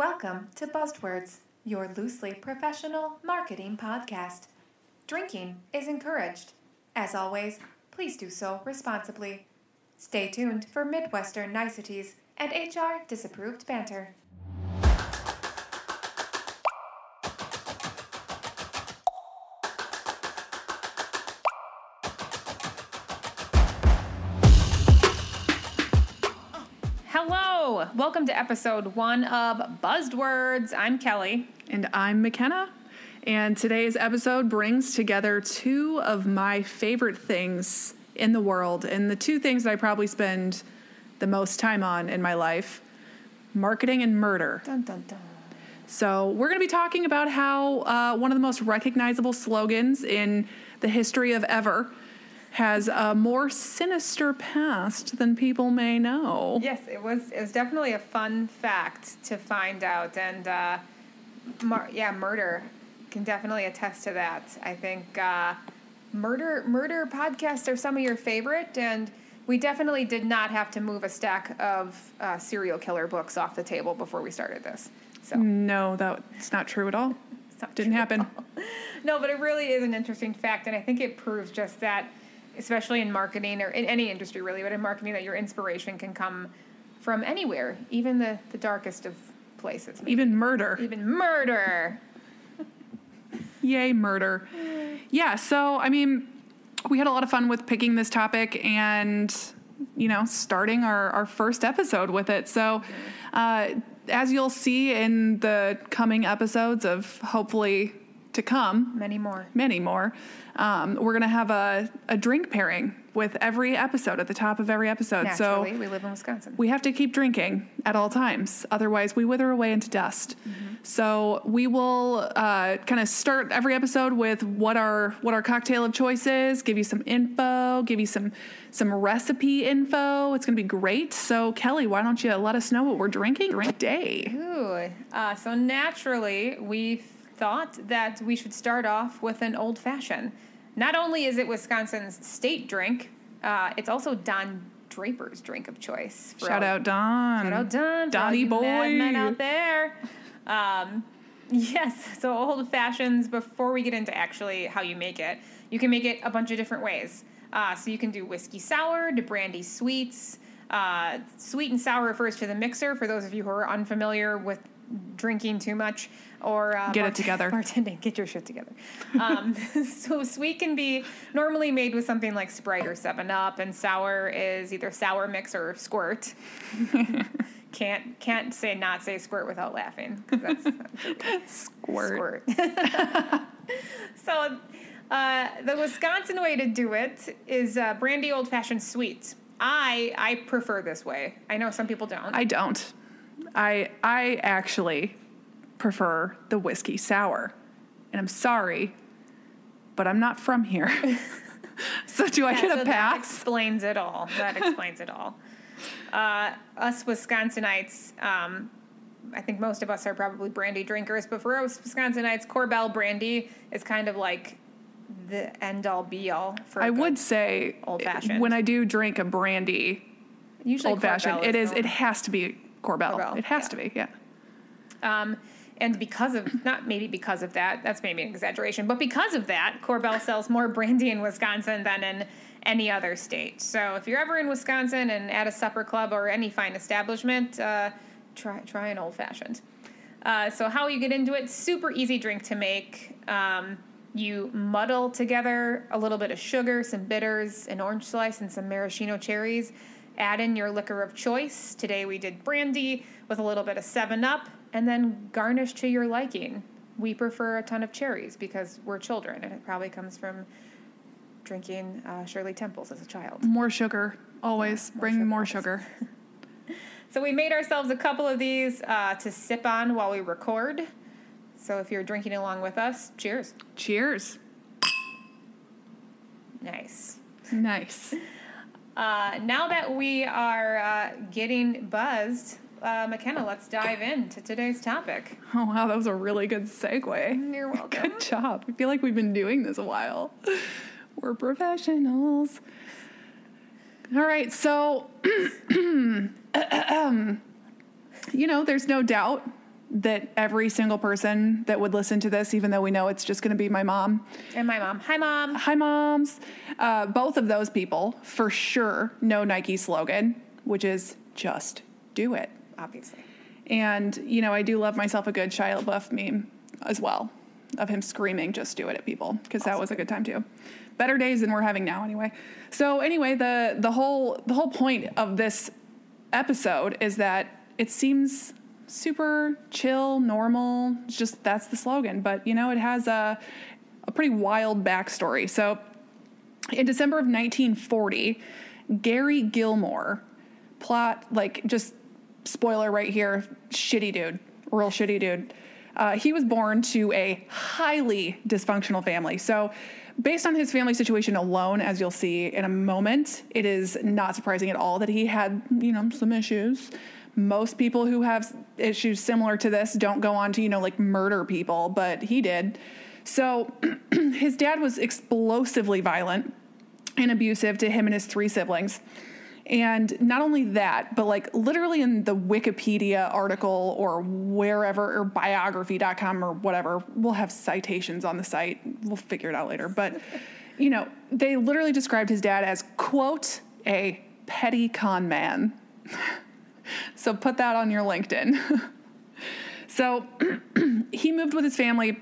Welcome to Buzzwords, your loosely professional marketing podcast. Drinking is encouraged. As always, please do so responsibly. Stay tuned for Midwestern niceties and HR disapproved banter. Hello, welcome to episode one of Buzzwords. I'm Kelly. And I'm McKenna. And today's episode brings together two of my favorite things in the world, and the two things that I probably spend the most time on in my life marketing and murder. Dun dun dun. So, we're going to be talking about how uh, one of the most recognizable slogans in the history of ever has a more sinister past than people may know. Yes, it was. It was definitely a fun fact to find out, and uh, mur- yeah, murder can definitely attest to that. I think uh, murder murder podcasts are some of your favorite, and we definitely did not have to move a stack of uh, serial killer books off the table before we started this. So No, that's not true at all. Didn't happen. No, but it really is an interesting fact, and I think it proves just that, especially in marketing or in any industry, really, but in marketing, that your inspiration can come from anywhere, even the, the darkest of places. maybe. Even murder. even murder. Yay, murder. Yeah, so I mean, we had a lot of fun with picking this topic and, you know, starting our, our first episode with it. So, uh, as you'll see in the coming episodes of hopefully to come, Many more. many more, um, we're going to have a, a drink pairing with every episode at the top of every episode. Naturally, So, we live in Wisconsin. we have to keep drinking at all times. Otherwise, we wither away into dust. So we will uh, kind of start every episode with what our what our cocktail of choice is. Give you some info. Give you some some recipe info. It's gonna be great. So Kelly, why don't you let us know what we're drinking? Drink day. Ooh. Uh, so naturally, we thought that we should start off with an old fashioned. Not only is it Wisconsin's state drink, uh, it's also Don Draper's drink of choice. Shout all- out Don. Shout out Don, for all Donnie you boy. men out there. Um, yes, so old fashions. Before we get into actually how you make it, you can make it a bunch of different ways. Uh, so you can do whiskey sour to brandy sweets. Uh, sweet and sour refers to the mixer. For those of you who are unfamiliar with drinking too much or uh, Get it together. bartending, get your shit together. Um, so sweet can be normally made with something like Sprite or Seven Up, and sour is either sour mix or squirt. can't can't say not say squirt without laughing that's, that's Squirt. squirt. so uh, the Wisconsin way to do it is uh, brandy old fashioned sweet. I I prefer this way. I know some people don't. I don't. I I actually prefer the whiskey sour. And I'm sorry, but I'm not from here. so do I Yeah, get so a That pass? explains it all. That explains it all. Uh, us Wisconsinites, um, I think most of us are probably brandy drinkers, but for us Wisconsinites, Korbel brandy is kind of like the end all be all. For I would say Old-fashioned. when I do drink a brandy usually old fashioned, it is it has to be Korbel. Korbel, it has yeah. to be, yeah. Um, and because of not maybe because of that, that's maybe an exaggeration, but because of that, Korbel sells more brandy in Wisconsin than in any other state. So if you're ever in Wisconsin and at a supper club or any fine establishment, uh, try try an old fashioned. Uh, so how you get into it? Super easy drink to make. Um, you muddle together a little bit of sugar, some bitters, an orange slice, and some maraschino cherries. Add in your liquor of choice. Today we did brandy with a little bit of 7 Up, and then garnish to your liking. We prefer a ton of cherries because we're children, and it probably comes from drinking uh, Shirley Temples as a child. More sugar, always. more Bring sugar, more sugar. So we made ourselves a couple of these uh, to sip on while we record. So if you're drinking along with us, cheers. Cheers. Nice. Nice. Uh, now that we are uh, getting buzzed, uh, McKenna, let's dive into today's topic. Oh wow, that was a really good segue. You're welcome. Good job. I feel like we've been doing this a while. We're professionals. All right, so you know, there's no doubt that every single person that would listen to this, even though we know it's just going to be my mom, And my mom. Hi, mom. hi moms, uh, both of those people for sure know Nike's slogan, which is just do it. Obviously. And, you know, I do love myself a good Shia LaBeouf meme as well of him screaming, just do it at people, because that was a good time too. Better days than we're having now anyway. So anyway, the the whole the whole point of this episode is that it seems super chill, normal. It's just that's the slogan. But you know, it has a a pretty wild backstory. So in December of 1940, Gary Gilmore, plot like just spoiler right here, shitty dude, real shitty dude. Uh, he was born to a highly dysfunctional family. So, based on his family situation alone, as you'll see in a moment, it is not surprising at all that he had, you know, some issues. Most people who have issues similar to this don't go on to, you know, like murder people, but he did. So, his dad was explosively violent and abusive to him and his three siblings. And not only that, but like literally in the Wikipedia article or wherever, or biography.com or whatever, we'll have citations on the site. We'll figure it out later. But, you know, they literally described his dad as, quote, a petty con man. so put that on your LinkedIn. so he moved with his family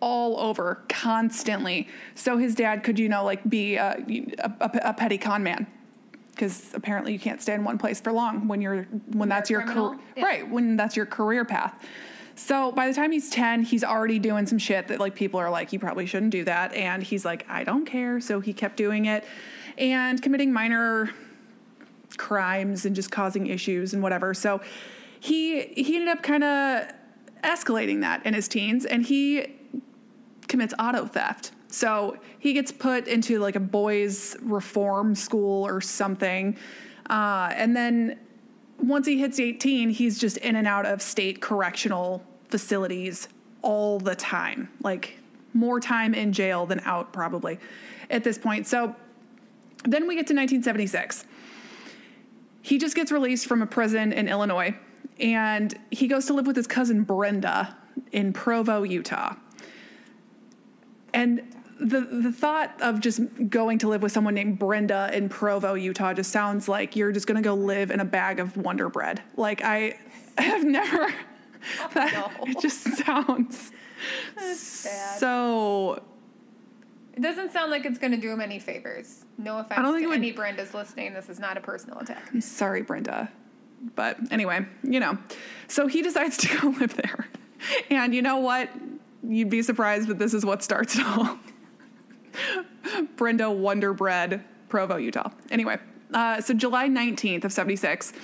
all over constantly. So his dad could you know like be a, a, a petty con man. Because apparently you can't stay in one place for long when you're when that's your career Yeah. right when that's your career path. So by the time he's 10 he's already doing some shit that like people are like you probably shouldn't do that. And he's like i don't care. So he kept doing it and committing minor crimes and just causing issues and whatever so he he ended up kind of escalating that in his teens and he commits auto theft. So he gets put into like a boys' reform school or something. Uh, and then once he hits 18, he's just in and out of state correctional facilities all the time. Like more time in jail than out, probably at this point. So then we get to 1976. He just gets released from a prison in Illinois and he goes to live with his cousin Brenda in Provo, Utah. And the the thought of just going to live with someone named Brenda in Provo, Utah, just sounds like you're just gonna go live in a bag of Wonder Bread. Like I have never. that, no. It just sounds so. It doesn't sound like it's going to do him any favors. No offense I don't think to would- any Brenda's listening. This is not a personal attack. I'm Sorry, Brenda. But anyway, you know. So he decides to go live there. And you know what? You'd be surprised, but this is what starts it all. Brenda Wonderbread, Provo, Utah. Anyway, uh, so July 19th of 76,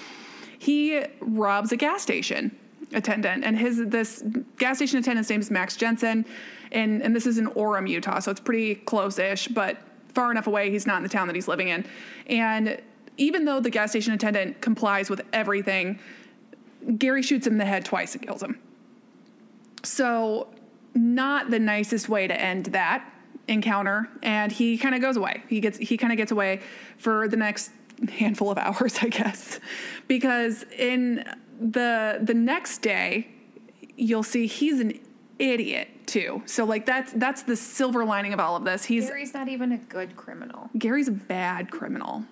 he robs a gas station attendant. And his this gas station attendant's name is Max Jensen. And, and this is in Orem, Utah. So it's pretty close-ish, but far enough away he's not in the town that he's living in. And even though the gas station attendant complies with everything, Gary shoots him in the head twice and kills him. So, not the nicest way to end that encounter. And he kind of goes away. He gets he kind of gets away for the next handful of hours, I guess, because in the the next day, you'll see he's an idiot too. So like that's that's the silver lining of all of this. He's Gary's not even a good criminal. Gary's a bad criminal.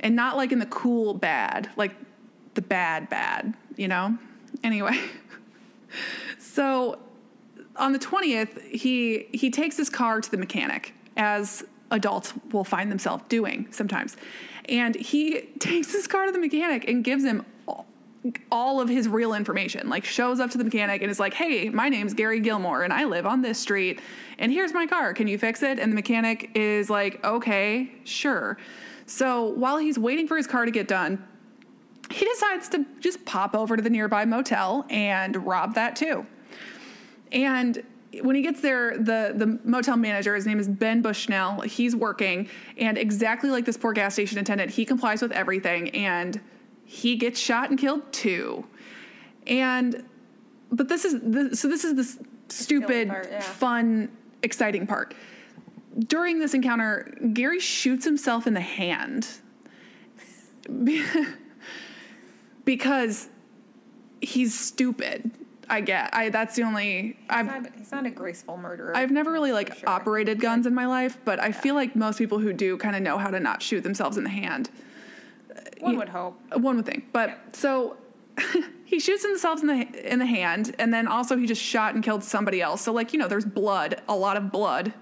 And not like in the cool bad, like the bad bad, you know? Anyway. So on the 20th, he he takes his car to the mechanic as adults will find themselves doing sometimes. And he takes his car to the mechanic and gives him all, of his real information. Like shows up to the mechanic and is like, "Hey, my name's Gary Gilmore and I live on this street and here's my car. Can you fix it?" And the mechanic is like, "Okay, sure." So while he's waiting for his car to get done, he decides to just pop over to the nearby motel and rob that too. And when he gets there, the, the motel manager, his name is Ben Bushnell, he's working, and exactly like this poor gas station attendant, he complies with everything, and he gets shot and killed too. And, but this is, the, so this is the stupid, part, yeah. fun, exciting part. During this encounter, Gary shoots himself in the hand because he's stupid. I get. I that's the only He's I've not, he's not a graceful murderer. I've never really like sure. operated guns in my life, but I feel like most people who do kind of know how to not shoot themselves in the hand. One you- would hope. Uh, one would think. But Yeah. so he shoots himself in the in the hand, and then also he just shot and killed somebody else. So like you know, there's blood, a lot of blood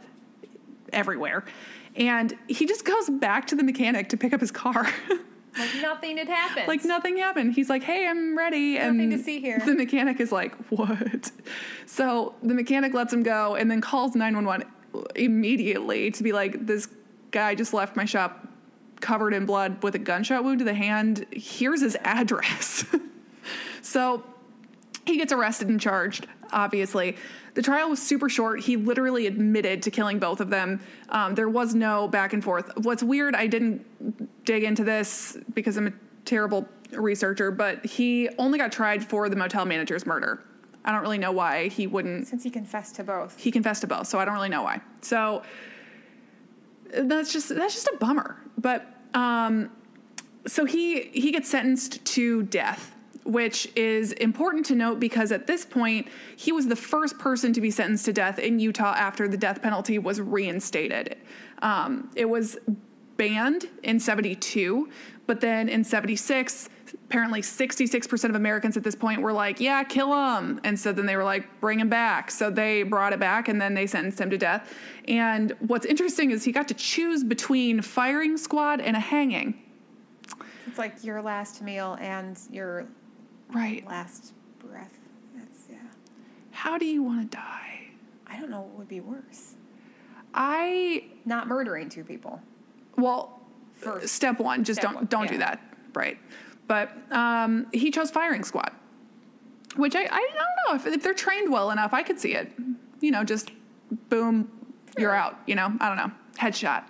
everywhere, and he just goes back to the mechanic to pick up his car. Like nothing had happened. like nothing happened. He's like, "Hey, I'm ready." Nothing and to see here. The mechanic is like, "What?" So the mechanic lets him go, and then calls nine one one immediately to be like, "This guy just left my shop covered in blood with a gunshot wound to the hand. Here's his address." so he gets arrested and charged. Obviously, the trial was super short. He literally admitted to killing both of them. Um, there was no back and forth. What's weird, I didn't dig into this because I'm a terrible researcher, but he only got tried for the motel manager's murder. I don't really know why he wouldn't. since he confessed to both. He confessed to both, so I don't really know why. So that's just that's just a bummer. But um, so he he gets sentenced to death which is important to note because at this point he was the first person to be sentenced to death in utah after the death penalty was reinstated. Um, it was banned in 72 but then in 76 apparently 66% of americans at this point were like yeah kill him and so then they were like bring him back so they brought it back and then they sentenced him to death and what's interesting is he got to choose between firing squad and a hanging It's like your last meal and your right last breath. That's yeah. how do you want to die I don't know what would be worse. i Not murdering two people. Well First. step one just Step don't one, don't do that. Right. But um, he chose firing squad which I, I don't know. If, if they're trained well enough i could see it. You know just boom you're out you know? I don't know. Headshot.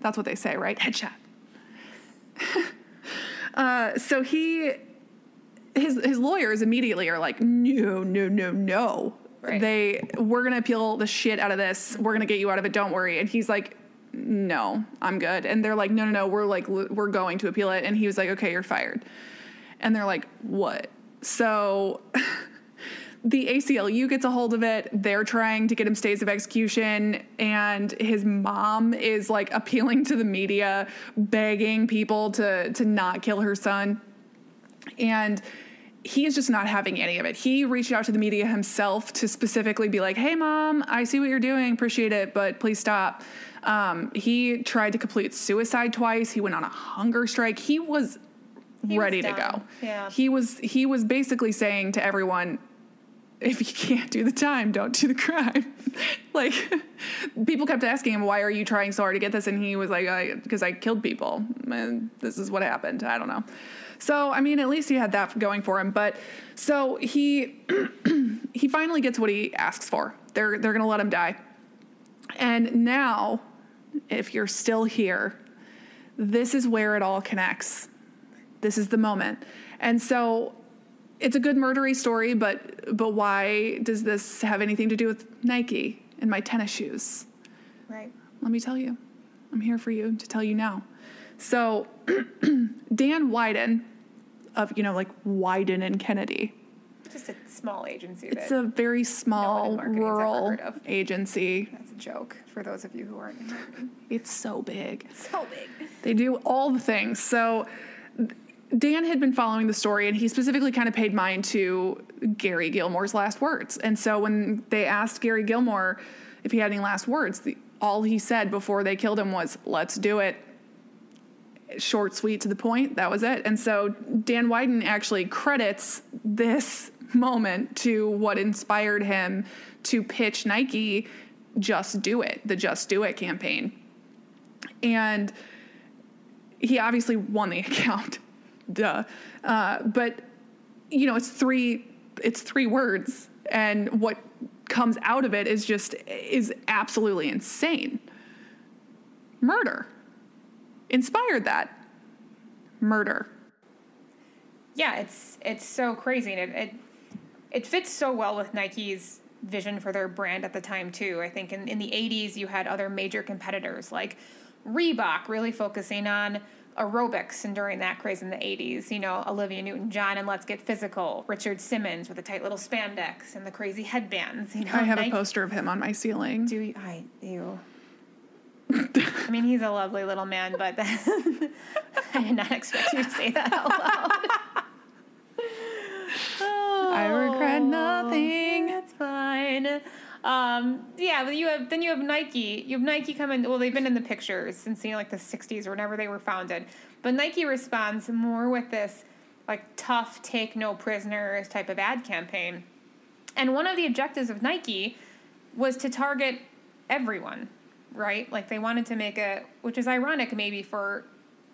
That's what they say right? Headshot. Uh, so he his his lawyers immediately are like no no no no. Right. they we're gonna appeal the shit out of this. We're gonna get you out of it. Don't worry. And he's like no i'm good and they're like no no no we're like we're going to appeal it and he was like okay you're fired and they're like what so the ACLU gets a hold of it. They're trying to get him stays of execution, and his mom is like appealing to the media, begging people to to not kill her son. And he is just not having any of it. He reached out to the media himself to specifically be like, "Hey, mom, I see what you're doing. Appreciate it, but please stop." Um, he tried to complete suicide twice. He went on a hunger strike. He was He was ready to go. Yeah. He was he was basically saying to everyone, if you can't do the time, don't do the crime. like people kept asking him, "Why are you trying so hard to get this?" And he was like, "Because I killed people, and this is what happened." I don't know. So I mean, at least he had that going for him. But so he he finally gets what he asks for. They're they're gonna let him die. And now, if you're still here, this is where it all connects. This is the moment. And so it's a good murdery story, but but why does this have anything to do with Nike and my tennis shoes? Right. Let me tell you. I'm here for you to tell you now. So Dan Wieden of, you know, like Wieden and Kennedy. Just a small agency. It's a very small ever rural agency. that's a joke for those of you who aren't. It's so big. So big. They do all the things. So Dan had been following the story and he specifically kind of paid mind to Gary Gilmore's last words. And so when they asked Gary Gilmore if he had any last words, the, all he said before they killed him was, let's do it. Short, sweet, to the point. That was it. And so Dan Wieden actually credits this moment to what inspired him to pitch Nike Just Do It, the Just Do It campaign. And he obviously won the account, duh. Uh, but you know, it's three it's three words, and what comes out of it is just is absolutely insane. Murder inspired that. Murder. yeah, it's it's so crazy, and it, it it fits so well with Nike's vision for their brand at the time too. I think in, in the '80s you had other major competitors like Reebok really focusing on aerobics and during that craze in the 80s, you know, Olivia Newton John and Let's Get Physical, Richard Simmons with the tight little spandex and the crazy headbands. You know, I have Nike- a poster of him on my ceiling. Do you, I you? I mean, he's a lovely little man, but I did not expect you to say that out loud. I oh. Oh, nothing. That's fine. Um, yeah, but you have then you have Nike. You have Nike coming. Well, they've been in the pictures since you know like the '60s or whenever they were founded. But Nike responds more with this like tough, take no prisoners type of ad campaign. And one of the objectives of Nike was to target everyone, right? Like they wanted to make a, which is ironic maybe for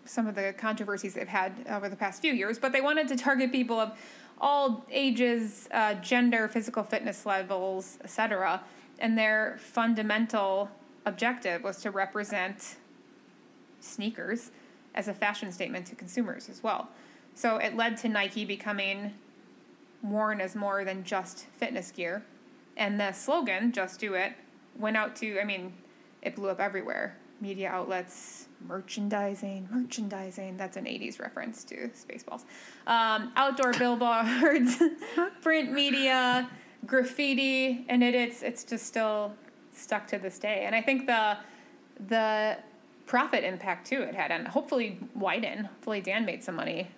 some of the controversies they've had over the past few years, but they wanted to target people of all ages, uh, gender, physical fitness levels, etc. And their fundamental objective was to represent sneakers as a fashion statement to consumers as well. So it led to Nike becoming worn as more than just fitness gear. And the slogan, Just Do It, went out to, I mean, it blew up everywhere. Media outlets, merchandising, merchandising. That's an 80s reference to Spaceballs. Um, outdoor billboards, print media, graffiti, and it, it's, it's just still stuck to this day. And I think the, the profit impact too it had, and hopefully Wieden. Hopefully Dan made some money.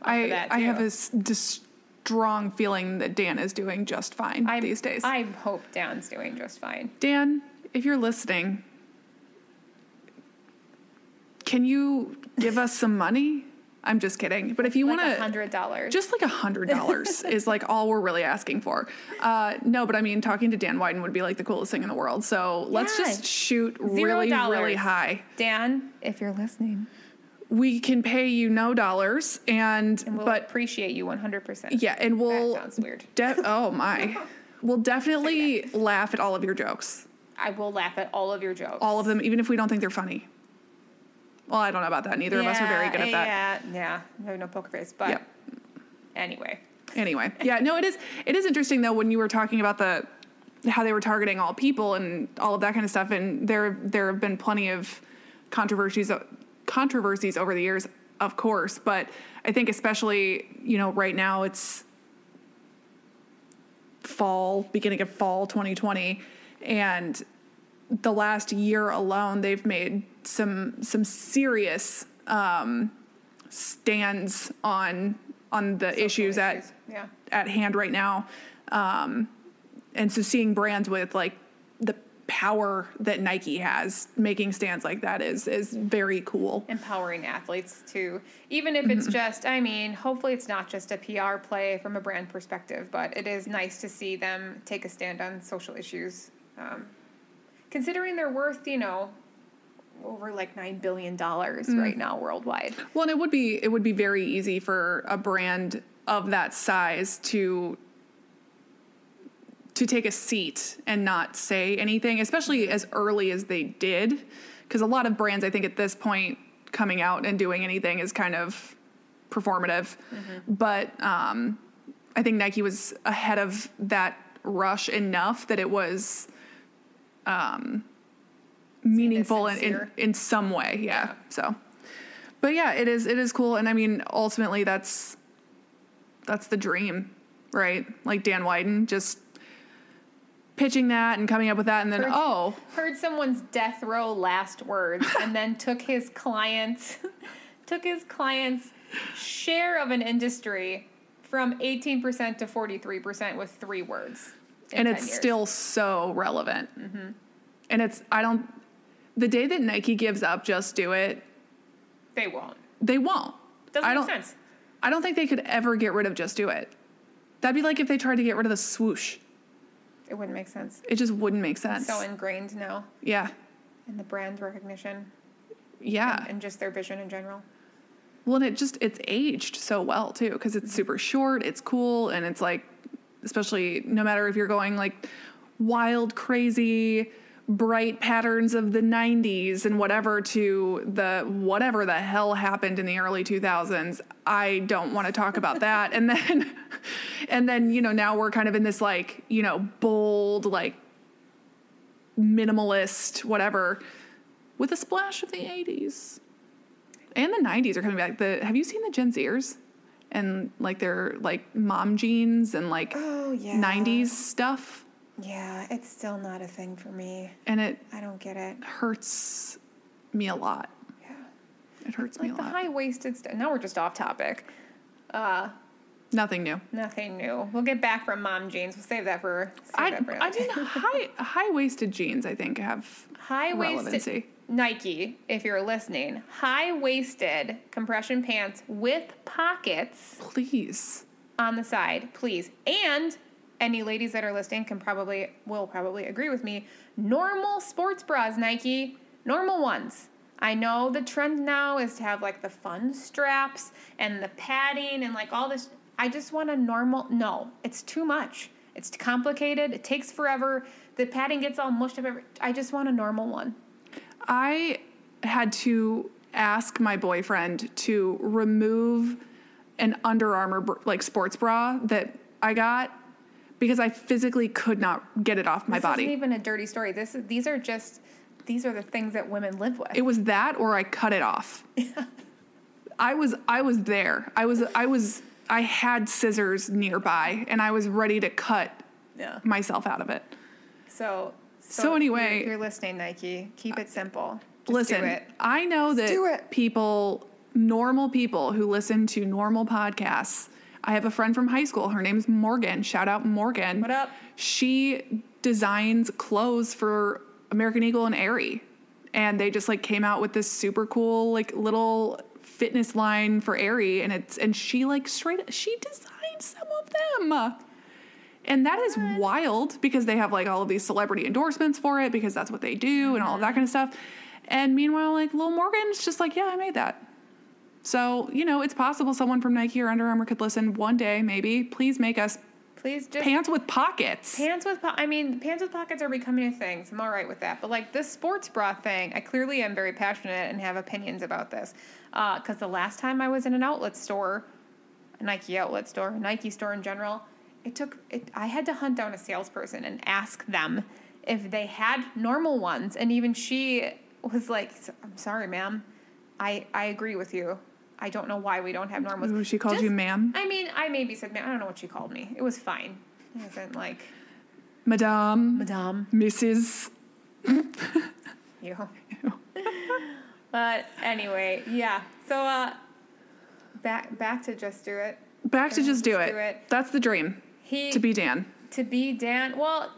I I have a dis- strong feeling that Dan is doing just fine I, these days. I hope Dan's doing just fine. Dan, if you're listening, can you give us some money? I'm just kidding. But if you Like want to hundred dollars. just like a hundred dollars is like all we're really asking for. Uh, no, but I mean, talking to Dan Wieden would be like the coolest thing in the world. So let's Yeah. just shoot Zero really, dollars. really high. Dan, if you're listening, We can pay you no dollars, and, and we'll but appreciate you 100%. yeah, and we'll sounds weird. de- oh my, we'll definitely laugh at all of your jokes, I will laugh at all of your jokes. all of them, even if we don't think they're funny. Well, I don't know about that. Neither of us are very good at that. Yeah, yeah. No, no poker face. But Yep. anyway, anyway yeah no it is it is interesting though when you were talking about the how they were targeting all people and all of that kind of stuff and there there have been plenty of controversies uh, controversies over the years of course but i think especially you know right now it's fall beginning of fall 2020 and the last year alone they've made some some serious um stands on on the social issues at. Yeah. at hand right now. Um, and so seeing brands with like the power that Nike has making stands like that is is very cool. Empowering athletes too. Even if Mm-hmm. it's just, I mean, hopefully it's not just a PR play from a brand perspective, but it is nice to see them take a stand on social issues. Um, considering they're worth, you know, over like $9 billion Mm. right now worldwide. Well, and it would be it would be very easy for a brand of that size to to take a seat and not say anything, especially as early as they did, because a lot of brands I think at this point coming out and doing anything is kind of performative. But um, I think Nike was ahead of that rush enough that it was um, meaningful in, in in some way. Yeah. Yeah. So, but yeah, it is it is cool, and I mean, ultimately, that's that's the dream, right? Like Dan Wieden just pitching that and coming up with that, and then Heard- oh, heard someone's death row last words and then took his clients took his clients share of an industry from 18% to 43% with three words and it's years. still so relevant. Mm-hmm. And it's I don't the day that Nike gives up, just do it. they won't They won't. doesn't I make don't. sense I don't think they could ever get rid of just do it. That'd be like if they tried to get rid of the swoosh. it wouldn't make sense It just wouldn't make sense. so ingrained now yeah. in the brand recognition Yeah. and just their vision in general Well, and it just it's aged so well too because it's mm-hmm. super short, it's cool, and it's like, especially no matter if you're going like wild, crazy, bright patterns of the '90s and whatever to the whatever the hell happened in the early 2000s. I don't want to talk about that. And then, and then you know now we're kind of in this like you know bold like minimalist whatever with a splash of the 80s. and the 90s are coming back. The have you seen the Gen Zers? And like their like mom jeans and like Oh yeah. 90s stuff. Yeah, it's still not a thing for me. And it I don't get it. hurts me a lot. Yeah. It hurts me Like a the lot. high waisted stuff. Now we're just off topic. Uh, Nothing new. nothing new. We'll get back from mom jeans. We'll save that for. Save I, that for I mean, high high waisted jeans. I think have high waisted relevancy. Nike, if you're listening, high waisted compression pants with pockets Please, on the side, please. And any ladies that are listening can probably will probably agree with me. Normal sports bras, Nike, normal ones. I know the trend now is to have like the fun straps and the padding and like all this. I just want a normal. No, it's too much. It's complicated. It takes forever. The padding gets all mushed up. Every, I just want a normal one. I had to ask my boyfriend to remove an Under Armour like sports bra that I got because I physically could not get it off my body. this body. isn't even a dirty story. This is these are just these are the things that women live with. It was that or I cut it off. I was I was there. I was I was I had scissors nearby and I was ready to cut yeah. myself out of it. So, So anyway- if you're listening, Nike, keep it simple. Just listen, do it. I know that do it. people, normal people who listen to normal podcasts. I have a friend from high school. Her name's Morgan. Shout out Morgan. What up? She designs clothes for American Eagle and Aerie. And they just like came out with this super cool like little fitness line for Aerie and it's and she like straight she designed some of them. And that is wild because they have like all of these celebrity endorsements for it because that's what they do and all of that mm-hmm. kind of stuff. And meanwhile, like Lil Morgan's just like, yeah, I made that. So, you know, it's possible someone from Nike or Under Armour could listen one day, maybe. Please make us Please just pants with pockets. pants with. Po- I mean, pants with pockets are becoming a thing. So I'm all right with that. But like this sports bra thing, I clearly am very passionate and have opinions about this. Uh, because the last time I was in an outlet store, a Nike outlet store, a Nike store in general, it took. It, I had to hunt down a salesperson and ask them if they had normal ones, and even she was like, "I'm sorry, ma'am. I I agree with you. I don't know why we don't have normal ones." Ooh, she called you ma'am? I mean, I maybe said ma'am. I don't know what she called me. It was fine. It wasn't like Madame, Madame. Mrs. You. but anyway, yeah. So uh, back back to just do it. Back to Yeah, just do just it. do it. That's the dream. He To be Dan. to be Dan. Well,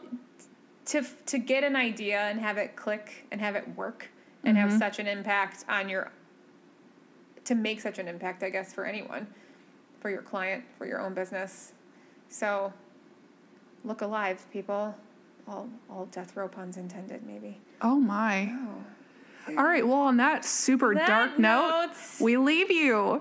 to to get an idea and have it click and have it work and Mm-hmm. have such an impact on your to make such an impact, I guess, for anyone, for your client, for your own business. So look alive, people. All all death row puns intended, maybe. Oh my. All right. Well, on that super That dark note, note- we leave you.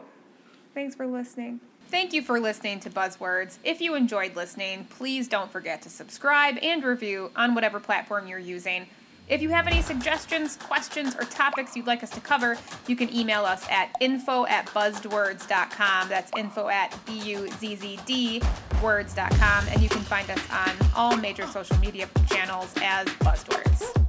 Thanks for listening. Thank you for listening to Buzzwords. If you enjoyed listening, please don't forget to subscribe and review on whatever platform you're using. If you have any suggestions, questions, or topics you'd like us to cover, you can email us at info at buzzedwords.com. That's info at B-U-Z-Z-D words.com. And you can find us on all major social media channels as Buzzwords.